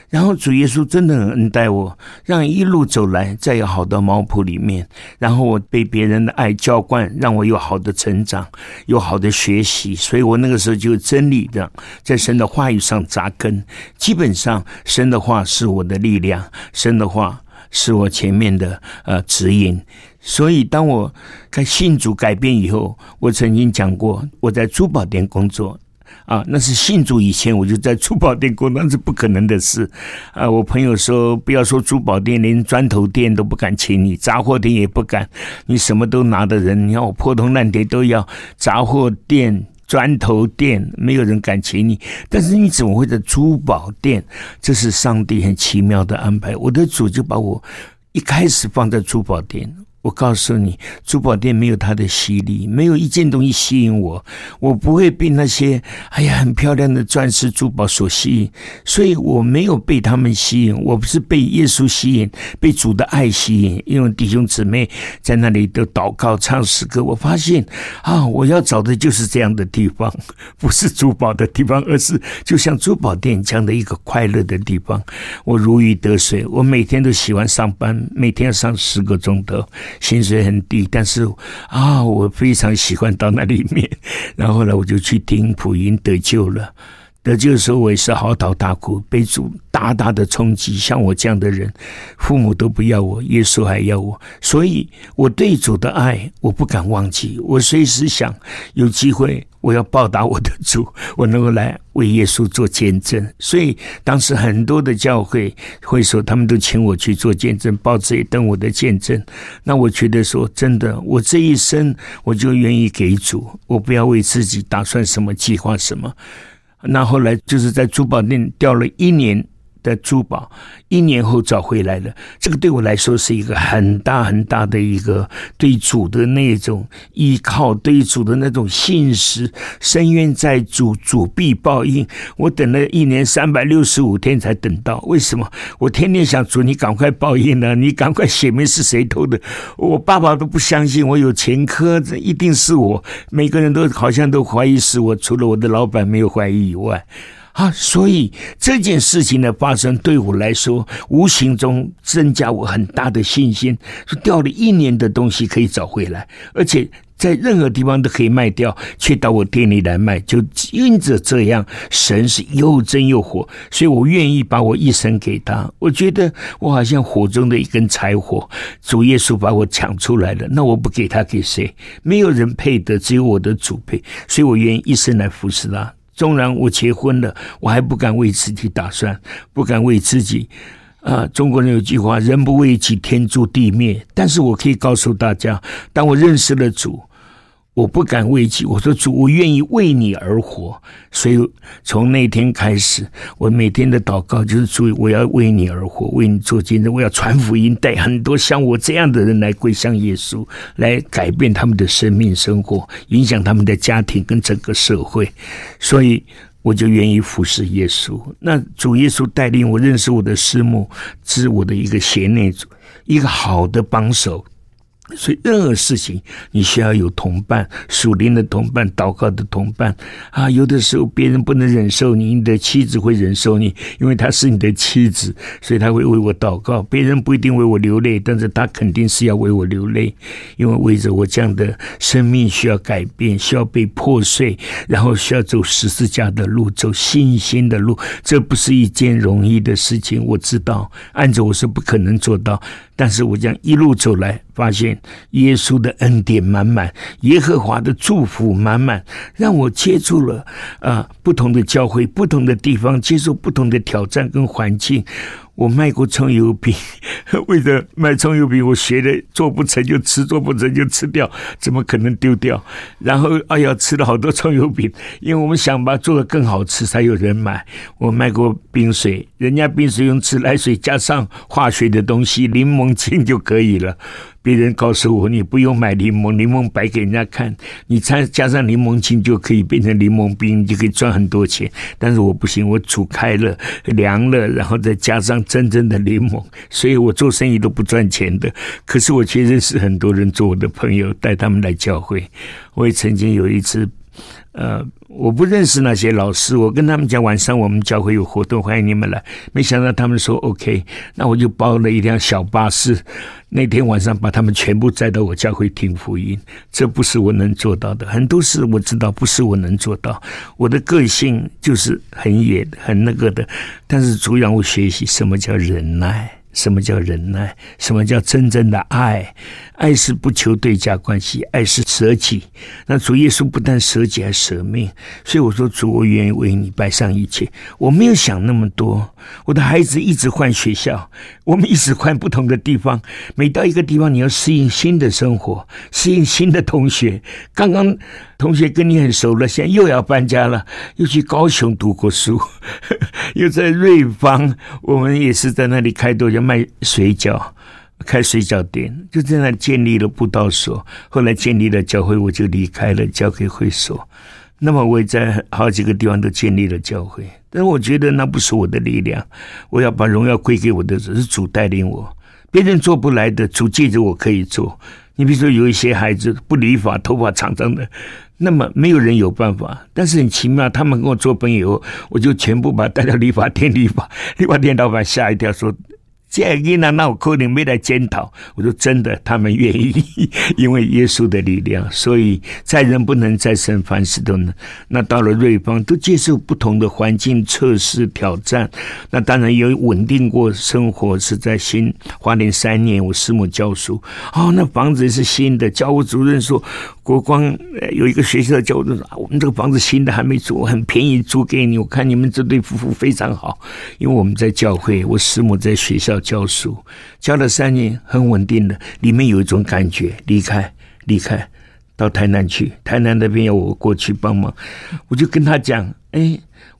然后主耶稣真的很恩待我，让一路走来在有好的毛谱里面，然后我被别人的爱浇灌，让我有好的成长，有好的学习，所以我那个时候就真理的在神的话语上扎根，基本上神的话是我的力量，神的话是我前面的呃指引。所以，当我在信主改变以后，我曾经讲过，我在珠宝店工作啊，那是信主以前我就在珠宝店过，那是不可能的事啊。我朋友说，不要说珠宝店，连砖头店都不敢请你，杂货店也不敢，你什么都拿的人，你看我破铜烂铁都要，杂货店、砖头店，没有人敢请你。但是你怎么会在珠宝店？这是上帝很奇妙的安排。我的主就把我一开始放在珠宝店。我告诉你，珠宝店没有它的吸力，没有一件东西吸引我，我不会被那些哎呀很漂亮的钻石珠宝所吸引，所以我没有被他们吸引，我不是被耶稣吸引，被主的爱吸引。因为弟兄姊妹在那里都祷告、唱诗歌，我发现啊，我要找的就是这样的地方，不是珠宝的地方，而是就像珠宝店这样的一个快乐的地方。我如鱼得水，我每天都喜欢上班，每天要上十个钟头。薪水很低，但是啊，我非常喜欢到那里面。然后呢，我就去听普音得救了。得救的时候，我也是嚎啕大哭，被主大大的冲击。像我这样的人，父母都不要我，耶稣还要我，所以我对主的爱，我不敢忘记。我随时想有机会，我要报答我的主，我能够来为耶稣做见证。所以当时很多的教会会说，他们都请我去做见证，报纸也登我的见证。那我觉得说，真的，我这一生我就愿意给主，我不要为自己打算什么计划什么。那后来就是在珠宝店钓了一年的珠宝，一年后找回来了。这个对我来说是一个很大很大的一个对主的那种依靠，对主的那种信实。深渊在主，主必报应。我等了一年三百六十五天才等到，为什么？我天天想主，你赶快报应呢？你赶快写明是谁偷的。我爸爸都不相信我有前科，这一定是我。每个人都好像都怀疑是我，除了我的老板没有怀疑以外。啊，所以这件事情的发生对我来说，无形中增加我很大的信心。说掉了一年的东西可以找回来，而且在任何地方都可以卖掉，却到我店里来卖，就因着这样，神是又真又火，所以我愿意把我一生给他。我觉得我好像火中的一根柴火，主耶稣把我抢出来了，那我不给他给谁？没有人配得，只有我的主配，所以我愿意一生来服侍他。纵然我结婚了，我还不敢为自己打算，不敢为自己。啊，中国人有句话：“人不为己，天诛地灭。”但是我可以告诉大家，当我认识了主。我不敢为己，我说主，我愿意为你而活。所以从那天开始，我每天的祷告就是主，我要为你而活，为你做见证，我要传福音，带很多像我这样的人来归向耶稣，来改变他们的生命生活，影响他们的家庭跟整个社会。所以我就愿意服侍耶稣。那主耶稣带领我认识我的师母，是我的一个贤内助，一个好的帮手。所以，任何事情你需要有同伴，属灵的同伴，祷告的同伴啊。有的时候别人不能忍受你，你的妻子会忍受你，因为她是你的妻子，所以她会为我祷告。别人不一定为我流泪，但是他肯定是要为我流泪，因为为着我这样的生命需要改变，需要被破碎，然后需要走十字架的路，走信心的路。这不是一件容易的事情，我知道，按着我是不可能做到。但是我将一路走来，发现耶稣的恩典满满，耶和华的祝福满满，让我接触了啊不同的教会、不同的地方，接受不同的挑战跟环境。我卖过葱油饼，为了卖葱油饼，我学的做不成就吃，做不成就吃掉，怎么可能丢掉？然后哎呀，吃了好多葱油饼，因为我们想把它做的更好吃，才有人买。我卖过冰水，人家冰水用自来水加上化学的东西，柠檬精就可以了。别人告诉我，你不用买柠檬，柠檬白给人家看，你再加上柠檬精就可以变成柠檬冰，你就可以赚很多钱。但是我不行，我煮开了、凉了，然后再加上真正的柠檬，所以我做生意都不赚钱的。可是我却认识很多人做我的朋友，带他们来教会。我也曾经有一次。呃，我不认识那些老师，我跟他们讲晚上我们教会有活动，欢迎你们来。没想到他们说 OK，那我就包了一辆小巴士，那天晚上把他们全部载到我教会听福音。这不是我能做到的，很多事我知道不是我能做到。我的个性就是很野、很那个的，但是主让我学习什么叫忍耐，什么叫忍耐，什么叫真正的爱。爱是不求对价关系，爱是舍己。那主耶稣不但舍己，还舍命。所以我说，主，我愿意为你摆上一切。我没有想那么多。我的孩子一直换学校，我们一直换不同的地方。每到一个地方，你要适应新的生活，适应新的同学。刚刚同学跟你很熟了，现在又要搬家了，又去高雄读过书，又在瑞芳，我们也是在那里开多卖水饺。开水饺店，就在那建立了布道所。后来建立了教会，我就离开了，交给会所。那么我也在好几个地方都建立了教会，但我觉得那不是我的力量。我要把荣耀归给我的，是主带领我。别人做不来的，主借着我可以做。你比如说有一些孩子不理发，头发长长的，那么没有人有办法。但是很奇妙，他们跟我做朋友，我就全部把他带到理发店理发。理发店老板吓一跳，说。这样囡仔那我可能没来检讨。我说真的，他们愿意，因为耶稣的力量，所以在人不能再生，凡事都能。那到了瑞芳，都接受不同的环境测试挑战。那当然有稳定过生活，是在新花莲三年，我师母教书。哦，那房子是新的，教务主任说。国光有一个学校叫我说，我们这个房子新的还没租，很便宜租给你。我看你们这对夫妇非常好，因为我们在教会，我师母在学校教书，教了三年，很稳定的。里面有一种感觉，离开，离开，到台南去，台南那边要我过去帮忙，我就跟他讲，哎，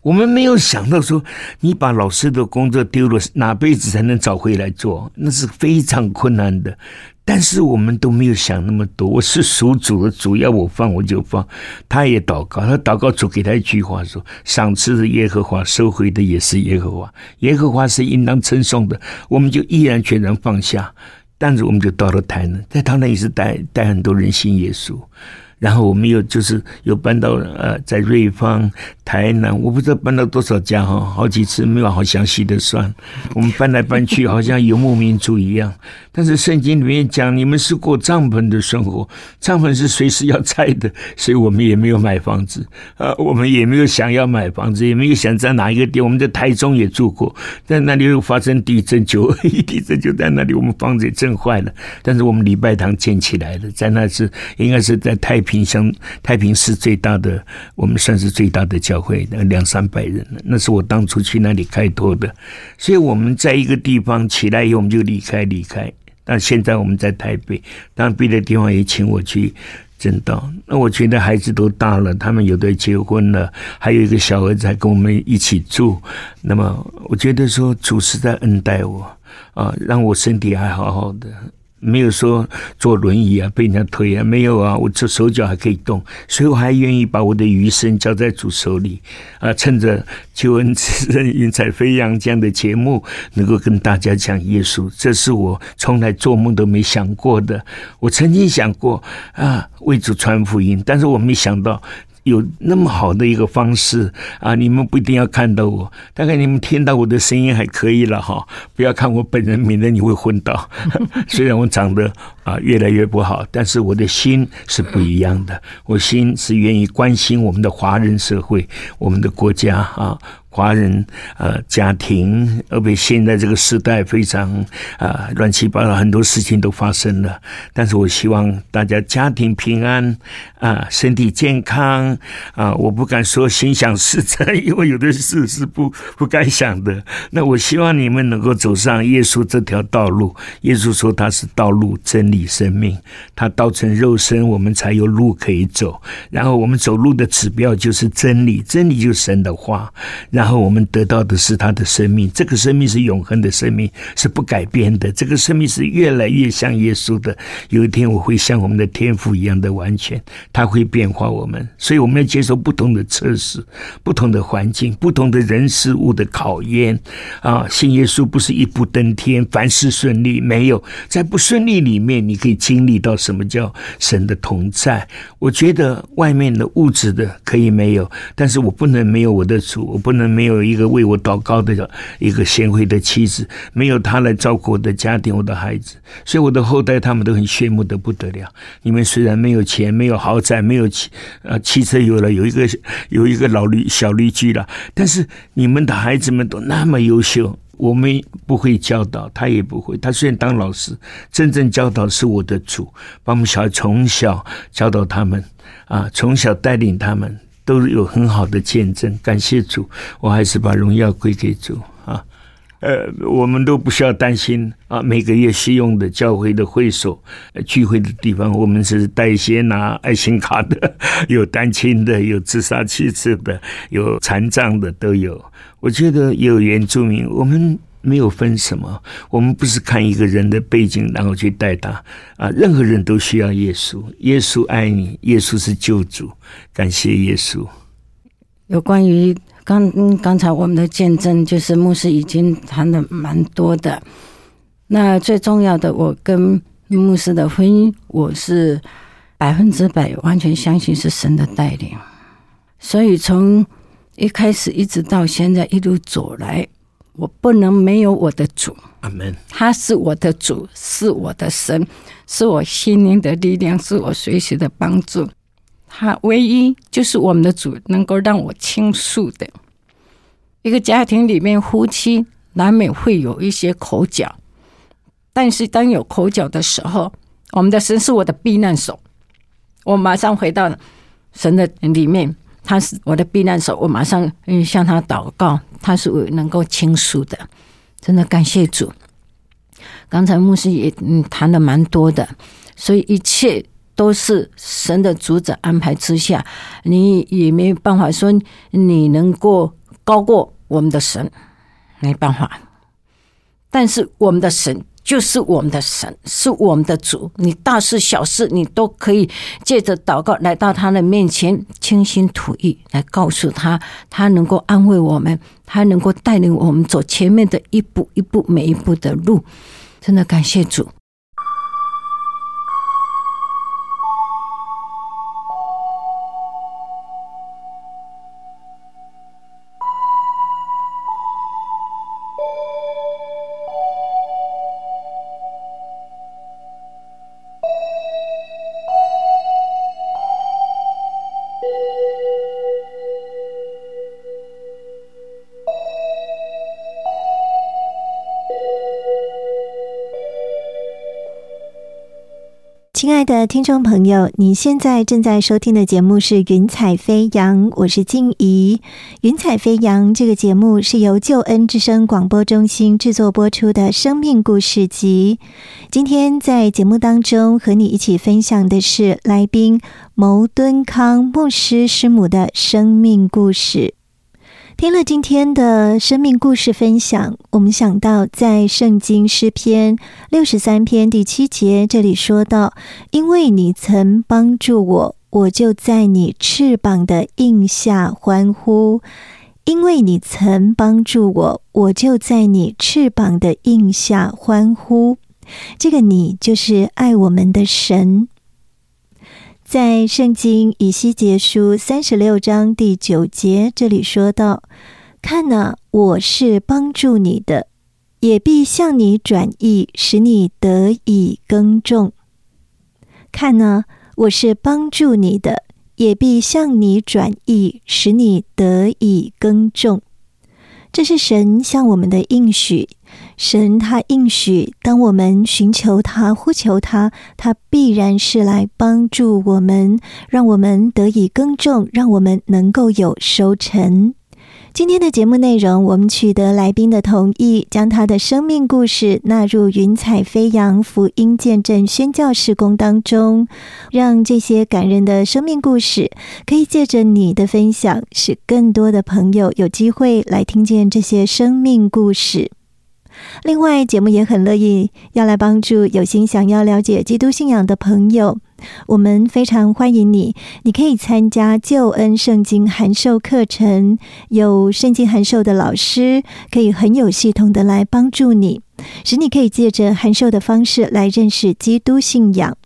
我们没有想到说，你把老师的工作丢了，哪辈子才能找回来做？那是非常困难的。但是我们都没有想那么多。我是属主的，主要我放我就放。他也祷告，他祷告主给他一句话说：“赏赐的耶和华，收回的也是耶和华。耶和华是应当称颂的。”我们就毅然全然放下，但是我们就到了台南，在台南也是带带很多人信耶稣。然后我们又就是又搬到呃，在瑞芳、台南，我不知道搬到多少家哈，好几次没有好详细的算。我们搬来搬去，好像游牧民族一样。但是圣经里面讲，你们是过帐篷的生活，帐篷是随时要拆的，所以我们也没有买房子啊，我们也没有想要买房子，也没有想在哪一个地。我们在台中也住过，在那里又发生地震，九二一地震就在那里，我们房子也震坏了。但是我们礼拜堂建起来了，在那是应该是在太。平乡太平市最大的，我们算是最大的教会，那两三百人那是我当初去那里开拓的，所以我们在一个地方起来以后，我们就离开离开。但现在我们在台北，当然别的地方也请我去正道。那我觉得孩子都大了，他们有的结婚了，还有一个小儿子还跟我们一起住。那么我觉得说主是在恩待我啊，让我身体还好好的。没有说坐轮椅啊，被人家推啊，没有啊，我这手脚还可以动，所以我还愿意把我的余生交在主手里啊！趁着救恩之恩云彩飞扬这样的节目，能够跟大家讲耶稣，这是我从来做梦都没想过的。我曾经想过啊，为主传福音，但是我没想到。有那么好的一个方式啊！你们不一定要看到我，大概你们听到我的声音还可以了哈。不要看我本人，免得你会昏倒。虽然我长得啊越来越不好，但是我的心是不一样的。我心是愿意关心我们的华人社会，我们的国家啊。华人呃家庭，而且现在这个时代非常啊乱七八糟，很多事情都发生了。但是我希望大家家庭平安啊，身体健康啊。我不敢说心想事成，因为有的事是不不该想的。那我希望你们能够走上耶稣这条道路。耶稣说他是道路、真理、生命，他道成肉身，我们才有路可以走。然后我们走路的指标就是真理，真理就是神的话。然后我们得到的是他的生命，这个生命是永恒的生命，是不改变的。这个生命是越来越像耶稣的。有一天我会像我们的天赋一样的完全，他会变化我们。所以我们要接受不同的测试、不同的环境、不同的人事物的考验。啊，信耶稣不是一步登天，凡事顺利。没有在不顺利里面，你可以经历到什么叫神的同在。我觉得外面的物质的可以没有，但是我不能没有我的主，我不能。没有一个为我祷告的一个贤惠的妻子，没有他来照顾我的家庭、我的孩子，所以我的后代他们都很羡慕的不得了。你们虽然没有钱、没有豪宅、没有汽呃汽车有了，有一个有一个老驴小驴驹了，但是你们的孩子们都那么优秀。我们不会教导，他也不会。他虽然当老师，真正教导是我的主，把我们小孩从小教导他们啊，从小带领他们。都有很好的见证，感谢主，我还是把荣耀归给主。呃，我们都不需要担心啊。每个月需用的教会的会所、聚会的地方，我们是带一些拿 爱心卡的，有单亲的，有自杀妻子的，有残障的都有。我觉得有原住民，我们。没有分什么，我们不是看一个人的背景然后去带他啊！任何人都需要耶稣，耶稣爱你，耶稣是救主，感谢耶稣。有关于刚刚才我们的见证，就是牧师已经谈的蛮多的。那最重要的，我跟牧师的婚姻，我是百分之百完全相信是神的带领，所以从一开始一直到现在一路走来。我不能没有我的主，阿门。他是我的主，是我的神，是我心灵的力量，是我随时的帮助。他唯一就是我们的主，能够让我倾诉的。一个家庭里面，夫妻难免会有一些口角，但是当有口角的时候，我们的神是我的避难所，我马上回到神的里面，他是我的避难所，我马上嗯向他祷告，他是能够倾诉的，真的感谢主。刚才牧师也嗯谈的蛮多的，所以一切都是神的主宰安排之下，你也没办法说你能够高过我们的神，没办法。但是我们的神就是我们的神，是我们的主。你大事小事，你都可以借着祷告来到他的面前，倾心吐意来告诉他，他能够安慰我们，他能够带领我们走前面的一步一步每一步的路。真的感谢主。亲爱的听众朋友，你现在正在收听的节目是《云彩飞扬》，我是静怡。《云彩飞扬》这个节目是由救恩之声广播中心制作播出的生命故事集。今天在节目当中和你一起分享的是来宾牟敦康牧师师母的生命故事。听了今天的生命故事分享，我们想到在圣经诗篇六十三篇第七节，这里说到：“因为你曾帮助我，我就在你翅膀的印下欢呼；因为你曾帮助我，我就在你翅膀的印下欢呼。”这个你就是爱我们的神。在圣经以西结书三十六章第九节，这里说到：“看哪，我是帮助你的，也必向你转意，使你得以耕种。看哪，我是帮助你的，也必向你转意，使你得以耕种。”这是神向我们的应许。神他应许，当我们寻求他、呼求他，他必然是来帮助我们，让我们得以耕种，让我们能够有收成。今天的节目内容，我们取得来宾的同意，将他的生命故事纳入“云彩飞扬”福音见证宣教事工当中，让这些感人的生命故事可以借着你的分享，使更多的朋友有机会来听见这些生命故事。另外，节目也很乐意要来帮助有心想要了解基督信仰的朋友。我们非常欢迎你，你可以参加救恩圣经函授课程，有圣经函授的老师可以很有系统的来帮助你，使你可以借着函授的方式来认识基督信仰。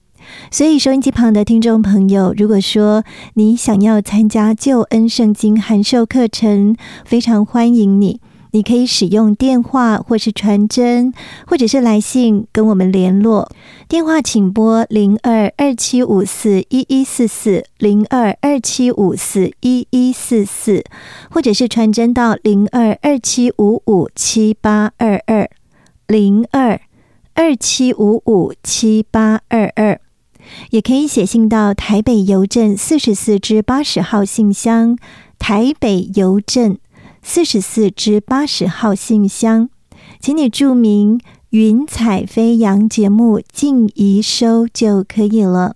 所以，收音机旁的听众朋友，如果说你想要参加救恩圣经函授课程，非常欢迎你。你可以使用电话，或是传真，或者是来信跟我们联络。电话请拨零二二七五四一一四四零二二七五四一一四四，或者是传真到零二二七五五七八二二零二二七五五七八二二，也可以写信到台北邮政四十四至八十号信箱，台北邮政。四十四至八十号信箱，请你注明“云彩飞扬”节目静怡收就可以了。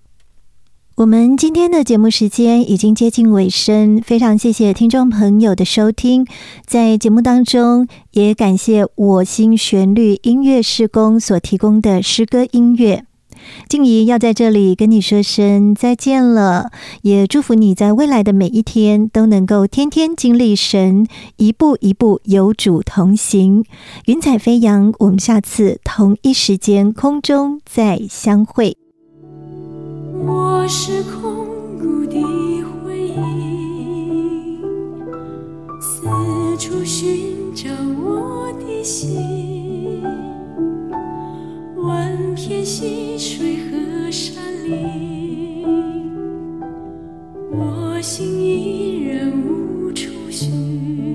我们今天的节目时间已经接近尾声，非常谢谢听众朋友的收听。在节目当中，也感谢我心旋律音乐施工所提供的诗歌音乐。静怡要在这里跟你说声再见了，也祝福你在未来的每一天都能够天天经历神，一步一步有主同行，云彩飞扬。我们下次同一时间空中再相会。我是空谷的回忆，四处寻找我的心。万片溪水和山林，我心依然无处寻。